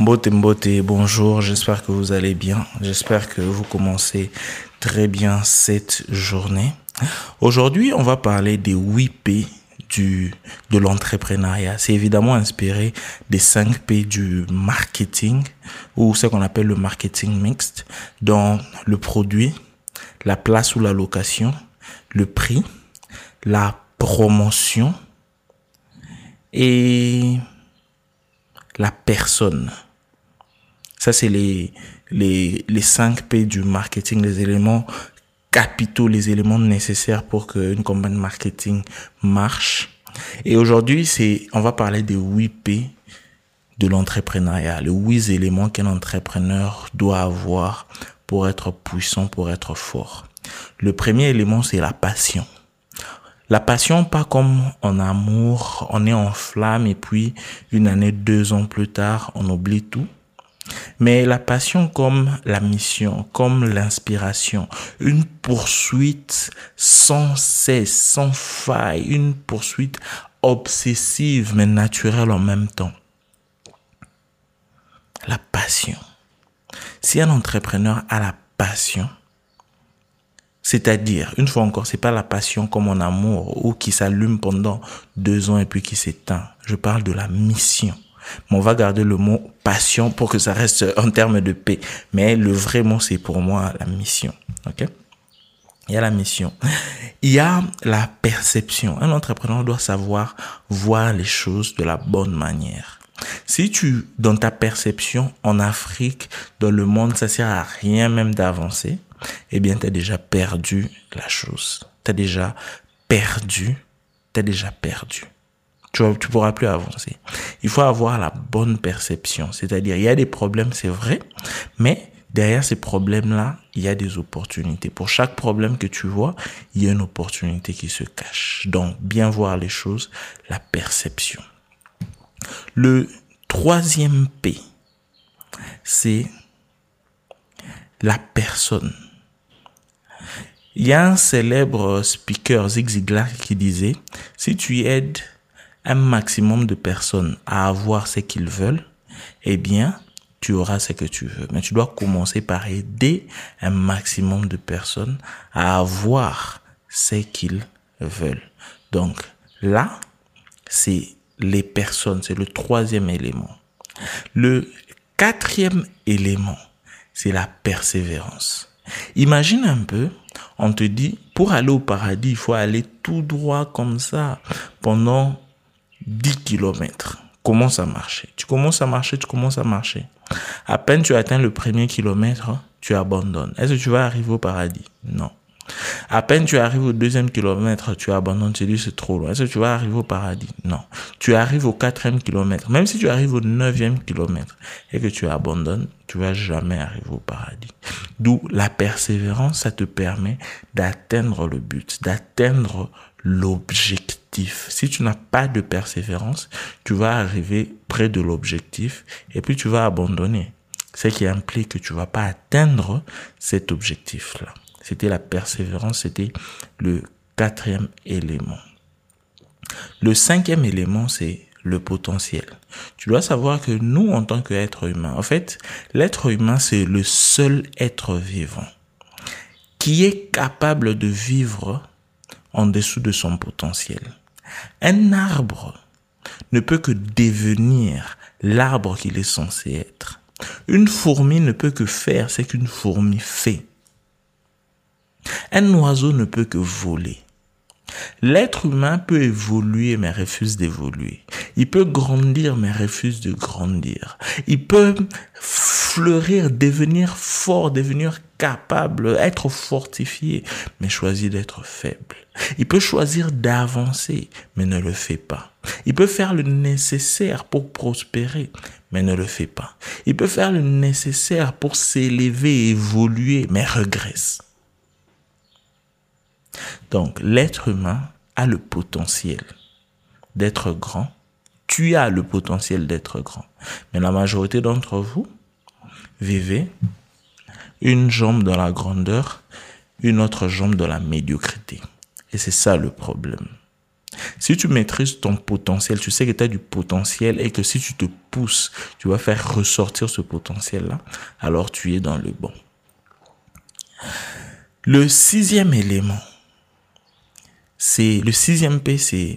Mbote Mbote, bonjour, j'espère que vous allez bien. J'espère que vous commencez très bien cette journée. Aujourd'hui, on va parler des 8 P du, de l'entrepreneuriat. C'est évidemment inspiré des 5 P du marketing ou ce qu'on appelle le marketing mixte dans le produit, la place ou la location, le prix, la promotion et la personne. Ça, c'est les, les, les 5 P du marketing, les éléments capitaux, les éléments nécessaires pour qu'une campagne marketing marche. Et aujourd'hui, c'est, on va parler des 8 P de l'entrepreneuriat, les 8 éléments qu'un entrepreneur doit avoir pour être puissant, pour être fort. Le premier élément, c'est la passion. La passion, pas comme en amour, on est en flamme et puis une année, deux ans plus tard, on oublie tout. Mais la passion comme la mission, comme l'inspiration, une poursuite sans cesse, sans faille, une poursuite obsessive mais naturelle en même temps. La passion. Si un entrepreneur a la passion, c'est-à-dire, une fois encore, c'est pas la passion comme en amour ou qui s'allume pendant deux ans et puis qui s'éteint. Je parle de la mission. Mais on va garder le mot passion pour que ça reste en termes de paix. Mais le vrai mot, c'est pour moi la mission. OK? Il y a la mission. Il y a la perception. Un entrepreneur doit savoir voir les choses de la bonne manière. Si tu, dans ta perception en Afrique, dans le monde, ça sert à rien même d'avancer, eh bien, tu as déjà perdu la chose. Tu as déjà perdu, tu as déjà perdu. Tu, tu pourras plus avancer. Il faut avoir la bonne perception. C'est-à-dire, il y a des problèmes, c'est vrai, mais derrière ces problèmes-là, il y a des opportunités. Pour chaque problème que tu vois, il y a une opportunité qui se cache. Donc, bien voir les choses, la perception. Le troisième P, c'est la personne. Il y a un célèbre speaker, Zig Ziglar, qui disait, si tu aides un maximum de personnes à avoir ce qu'ils veulent, eh bien, tu auras ce que tu veux. Mais tu dois commencer par aider un maximum de personnes à avoir ce qu'ils veulent. Donc, là, c'est les personnes, c'est le troisième élément. Le quatrième élément, c'est la persévérance. Imagine un peu, on te dit, pour aller au paradis, il faut aller tout droit comme ça pendant 10 kilomètres. Commence à marcher. Tu commences à marcher, tu commences à marcher. À peine tu atteins le premier kilomètre, tu abandonnes. Est-ce que tu vas arriver au paradis? Non. À peine tu arrives au deuxième kilomètre, tu abandonnes, tu dis c'est trop loin. Est-ce que tu vas arriver au paradis? Non. Tu arrives au quatrième kilomètre. Même si tu arrives au neuvième kilomètre et que tu abandonnes, tu vas jamais arriver au paradis. D'où la persévérance, ça te permet d'atteindre le but, d'atteindre l'objectif. Si tu n'as pas de persévérance, tu vas arriver près de l'objectif et puis tu vas abandonner. Ce qui implique que tu vas pas atteindre cet objectif-là. C'était la persévérance, c'était le quatrième élément. Le cinquième élément, c'est le potentiel. Tu dois savoir que nous, en tant qu'être humain, en fait, l'être humain, c'est le seul être vivant qui est capable de vivre en dessous de son potentiel. Un arbre ne peut que devenir l'arbre qu'il est censé être. Une fourmi ne peut que faire ce qu'une fourmi fait. Un oiseau ne peut que voler. L'être humain peut évoluer mais refuse d'évoluer. Il peut grandir mais refuse de grandir. Il peut fleurir, devenir fort, devenir capable, être fortifié, mais choisit d'être faible. Il peut choisir d'avancer, mais ne le fait pas. Il peut faire le nécessaire pour prospérer, mais ne le fait pas. Il peut faire le nécessaire pour s'élever, évoluer, mais regresse. Donc, l'être humain a le potentiel d'être grand. Tu as le potentiel d'être grand. Mais la majorité d'entre vous vivez une jambe dans la grandeur, une autre jambe dans la médiocrité. Et c'est ça le problème. Si tu maîtrises ton potentiel, tu sais que tu as du potentiel et que si tu te pousses, tu vas faire ressortir ce potentiel-là, alors tu es dans le bon. Le sixième élément, c'est le sixième P, c'est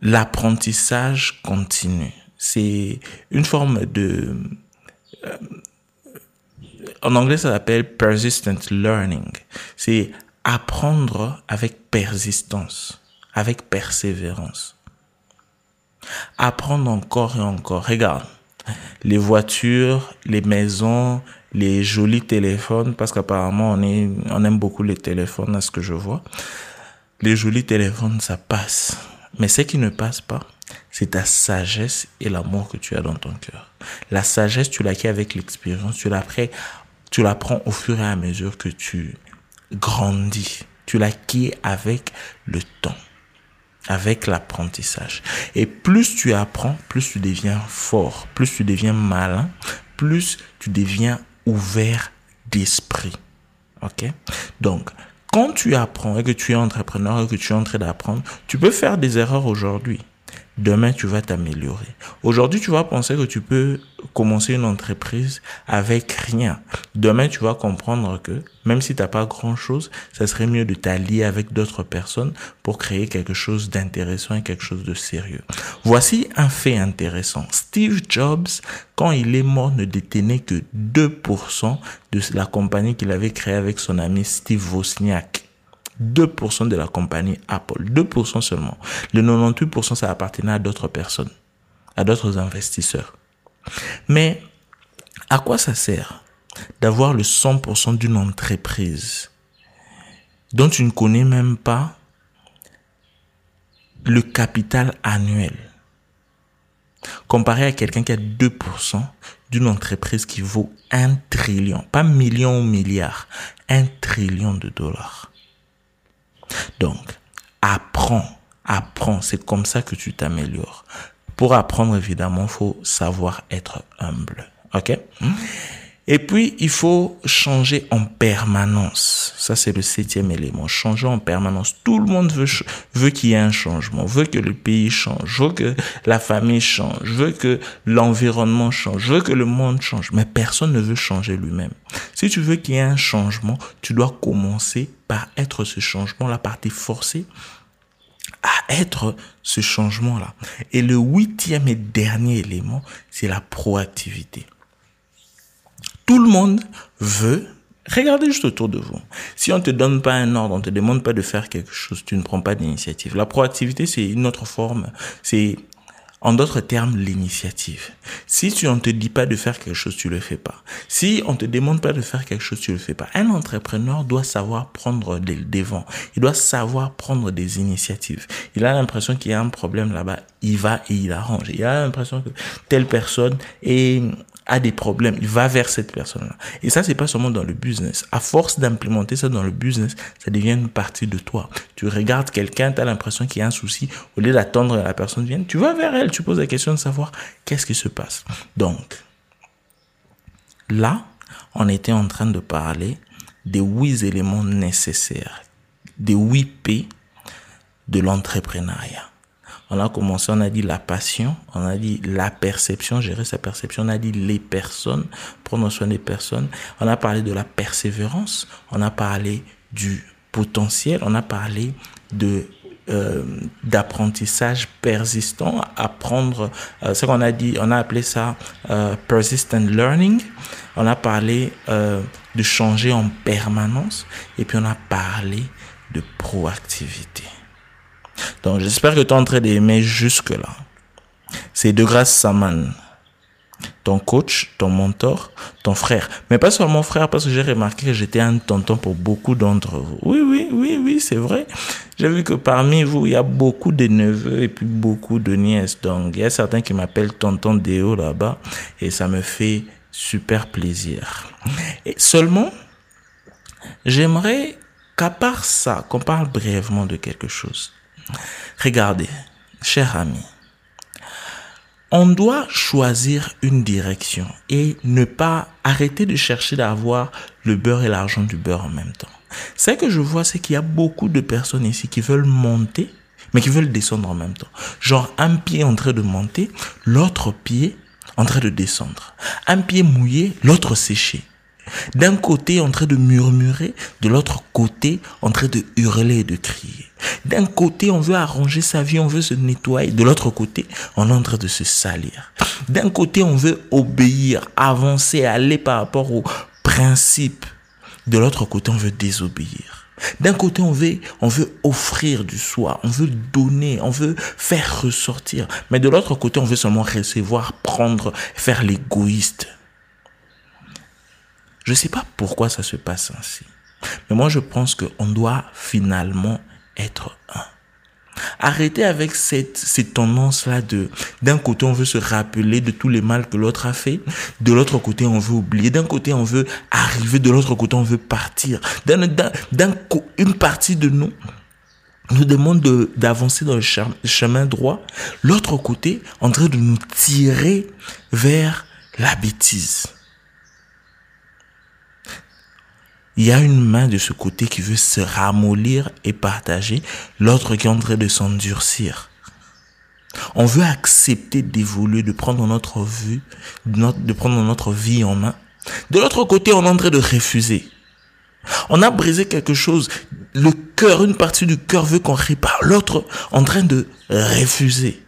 l'apprentissage continu. C'est une forme de euh, en anglais, ça s'appelle persistent learning. C'est apprendre avec persistance, avec persévérance. Apprendre encore et encore. Regarde, les voitures, les maisons, les jolis téléphones, parce qu'apparemment on, on aime beaucoup les téléphones, à ce que je vois. Les jolis téléphones, ça passe. Mais ce qui ne passe pas, c'est ta sagesse et l'amour que tu as dans ton cœur. La sagesse, tu l'acquiers avec l'expérience, tu l'apprends, tu l'apprends au fur et à mesure que tu grandis. Tu l'acquiers avec le temps, avec l'apprentissage. Et plus tu apprends, plus tu deviens fort, plus tu deviens malin, plus tu deviens ouvert d'esprit. OK? Donc, quand tu apprends et que tu es entrepreneur et que tu es en train d'apprendre, tu peux faire des erreurs aujourd'hui. Demain, tu vas t'améliorer. Aujourd'hui, tu vas penser que tu peux commencer une entreprise avec rien. Demain, tu vas comprendre que même si tu n'as pas grand-chose, ça serait mieux de t'allier avec d'autres personnes pour créer quelque chose d'intéressant et quelque chose de sérieux. Voici un fait intéressant. Steve Jobs, quand il est mort, ne détenait que 2% de la compagnie qu'il avait créée avec son ami Steve Wozniak. 2% de la compagnie Apple. 2% seulement. Le 98%, ça appartenait à d'autres personnes, à d'autres investisseurs. Mais à quoi ça sert d'avoir le 100% d'une entreprise dont tu ne connais même pas le capital annuel comparé à quelqu'un qui a 2% d'une entreprise qui vaut un trillion, pas million ou milliard, un trillion de dollars? Donc, apprends, apprends. C'est comme ça que tu t'améliores. Pour apprendre, évidemment, faut savoir être humble. OK? Et puis, il faut changer en permanence. Ça, c'est le septième élément. Changer en permanence. Tout le monde veut, veut qu'il y ait un changement, veut que le pays change, veut que la famille change, veut que l'environnement change, veut que le monde change. Mais personne ne veut changer lui-même. Si tu veux qu'il y ait un changement, tu dois commencer par être ce changement-là, par t'efforcer à être ce changement-là. Et le huitième et dernier élément, c'est la proactivité. Tout le monde veut. Regardez juste autour de vous. Si on te donne pas un ordre, on te demande pas de faire quelque chose, tu ne prends pas d'initiative. La proactivité, c'est une autre forme. C'est, en d'autres termes, l'initiative. Si tu, on te dit pas de faire quelque chose, tu le fais pas. Si on te demande pas de faire quelque chose, tu le fais pas. Un entrepreneur doit savoir prendre des devants. Il doit savoir prendre des initiatives. Il a l'impression qu'il y a un problème là-bas. Il va et il arrange. Il a l'impression que telle personne est a des problèmes, il va vers cette personne-là. Et ça, c'est pas seulement dans le business. À force d'implémenter ça dans le business, ça devient une partie de toi. Tu regardes quelqu'un, tu as l'impression qu'il y a un souci. Au lieu d'attendre que la personne vienne, tu vas vers elle, tu poses la question de savoir qu'est-ce qui se passe. Donc, là, on était en train de parler des huit éléments nécessaires, des huit P de l'entrepreneuriat. On a commencé, on a dit la passion, on a dit la perception, gérer sa perception, on a dit les personnes, prendre soin des personnes, on a parlé de la persévérance, on a parlé du potentiel, on a parlé de euh, d'apprentissage persistant, apprendre, euh, ce qu'on a dit, on a appelé ça euh, persistent learning, on a parlé euh, de changer en permanence. Et puis on a parlé de proactivité. Donc j'espère que tu es en train d'aimer jusque-là. C'est de grâce Saman, ton coach, ton mentor, ton frère. Mais pas seulement frère, parce que j'ai remarqué que j'étais un tonton pour beaucoup d'entre vous. Oui, oui, oui, oui, c'est vrai. J'ai vu que parmi vous, il y a beaucoup de neveux et puis beaucoup de nièces. Donc, il y a certains qui m'appellent tonton Déo là-bas et ça me fait super plaisir. Et seulement, j'aimerais qu'à part ça, qu'on parle brièvement de quelque chose. Regardez, cher ami, on doit choisir une direction et ne pas arrêter de chercher d'avoir le beurre et l'argent du beurre en même temps. Ce que je vois, c'est qu'il y a beaucoup de personnes ici qui veulent monter, mais qui veulent descendre en même temps. Genre un pied en train de monter, l'autre pied en train de descendre. Un pied mouillé, l'autre séché. D'un côté en train de murmurer, de l'autre côté en train de hurler et de crier. D'un côté on veut arranger sa vie, on veut se nettoyer, de l'autre côté on est en train de se salir. D'un côté on veut obéir, avancer, aller par rapport aux principes. De l'autre côté on veut désobéir. D'un côté, on veut, on veut offrir du soi, on veut donner, on veut faire ressortir. Mais de l'autre côté, on veut seulement recevoir, prendre, faire l'égoïste. Je ne sais pas pourquoi ça se passe ainsi. Mais moi, je pense qu'on doit finalement être un. Arrêtez avec cette, cette tendance-là de, d'un côté, on veut se rappeler de tous les mal que l'autre a fait. De l'autre côté, on veut oublier. D'un côté, on veut arriver. De l'autre côté, on veut partir. D'un, d'un, une partie de nous nous demande de, d'avancer dans le chemin droit. L'autre côté, en train de nous tirer vers la bêtise. Il y a une main de ce côté qui veut se ramollir et partager, l'autre qui est en train de s'endurcir. On veut accepter d'évoluer, de prendre notre vie, de prendre notre vie en main. De l'autre côté, on est en train de refuser. On a brisé quelque chose. Le cœur, une partie du cœur veut qu'on répare. L'autre en train de refuser.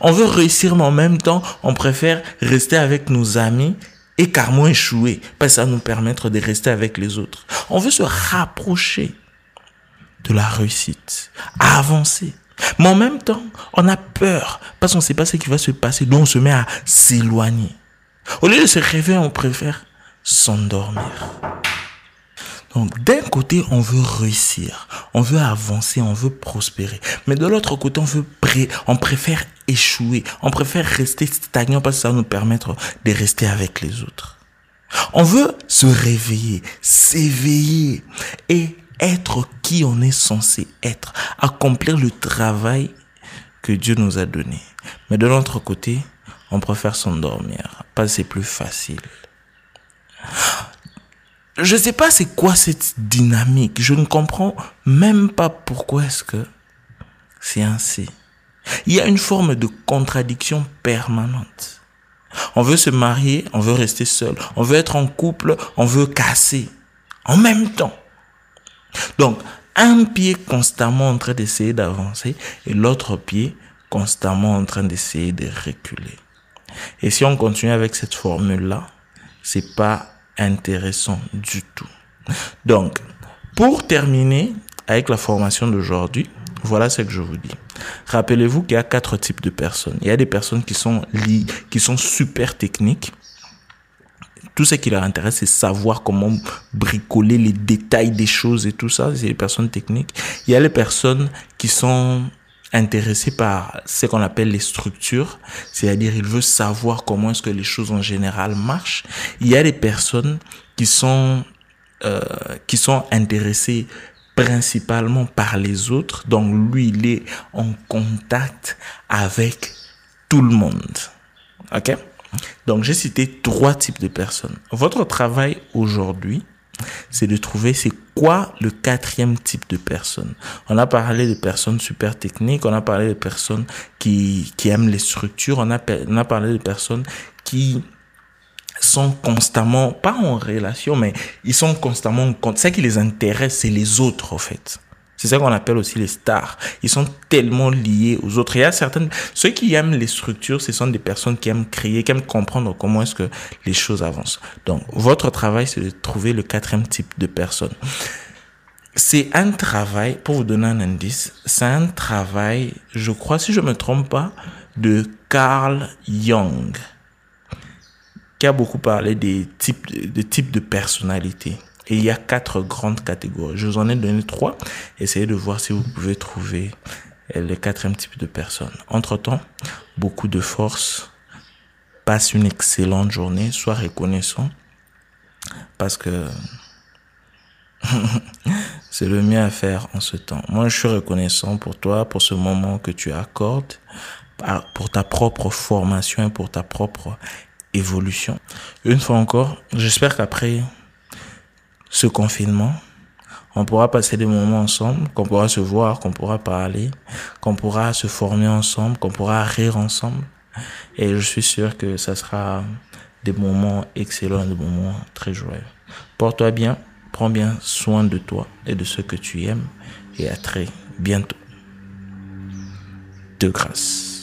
On veut réussir, mais en même temps, on préfère rester avec nos amis et carrément échouer, parce que ça nous permettre de rester avec les autres. On veut se rapprocher de la réussite, avancer. Mais en même temps, on a peur parce qu'on ne sait pas ce qui va se passer, donc on se met à s'éloigner. Au lieu de se réveiller, on préfère s'endormir. Donc d'un côté, on veut réussir, on veut avancer, on veut prospérer. Mais de l'autre côté, on veut pré on préfère échouer, on préfère rester stagnant parce que ça va nous permettre de rester avec les autres. On veut se réveiller, s'éveiller et être qui on est censé être, accomplir le travail que Dieu nous a donné. Mais de l'autre côté, on préfère s'endormir parce que c'est plus facile je sais pas c'est quoi cette dynamique. Je ne comprends même pas pourquoi est-ce que c'est ainsi. Il y a une forme de contradiction permanente. On veut se marier, on veut rester seul. On veut être en couple, on veut casser. En même temps. Donc, un pied constamment en train d'essayer d'avancer et l'autre pied constamment en train d'essayer de reculer. Et si on continue avec cette formule-là, c'est pas intéressant du tout. Donc, pour terminer avec la formation d'aujourd'hui, voilà ce que je vous dis. Rappelez-vous qu'il y a quatre types de personnes. Il y a des personnes qui sont li qui sont super techniques. Tout ce qui leur intéresse, c'est savoir comment bricoler les détails des choses et tout ça. C'est les personnes techniques. Il y a les personnes qui sont intéressé par ce qu'on appelle les structures, c'est-à-dire il veut savoir comment est-ce que les choses en général marchent. Il y a des personnes qui sont euh, qui sont intéressées principalement par les autres, donc lui il est en contact avec tout le monde. OK? Donc j'ai cité trois types de personnes. Votre travail aujourd'hui, c'est de trouver c'est quoi le quatrième type de personne? On a parlé de personnes super techniques, on a parlé de personnes qui, aiment les structures, on a, on a parlé de personnes qui sont constamment, pas en relation, mais ils sont constamment en. Ce qui les intéresse, c'est les autres, en fait. C'est ça qu'on appelle aussi les stars. Ils sont tellement liés aux autres. Il y a certaines, ceux qui aiment les structures, ce sont des personnes qui aiment créer, qui aiment comprendre comment est-ce que les choses avancent. Donc, votre travail, c'est de trouver le quatrième type de personne. C'est un travail, pour vous donner un indice, c'est un travail, je crois, si je me trompe pas, de Carl Jung, qui a beaucoup parlé des types, des types de personnalités. Et il y a quatre grandes catégories. Je vous en ai donné trois. Essayez de voir si vous pouvez trouver le quatrième type de personne. Entre-temps, beaucoup de force. Passe une excellente journée. Sois reconnaissant. Parce que c'est le mieux à faire en ce temps. Moi, je suis reconnaissant pour toi, pour ce moment que tu accordes, pour ta propre formation et pour ta propre évolution. Une fois encore, j'espère qu'après ce confinement, On pourra passer des moments ensemble, qu'on pourra se voir, qu'on pourra parler, qu'on pourra se former ensemble, qu'on pourra rire ensemble. Et je suis sûr que ça sera des moments excellents, des moments très joyeux. Porte-toi bien, prends bien soin de toi et de ceux que tu aimes et à très bientôt. De grâce.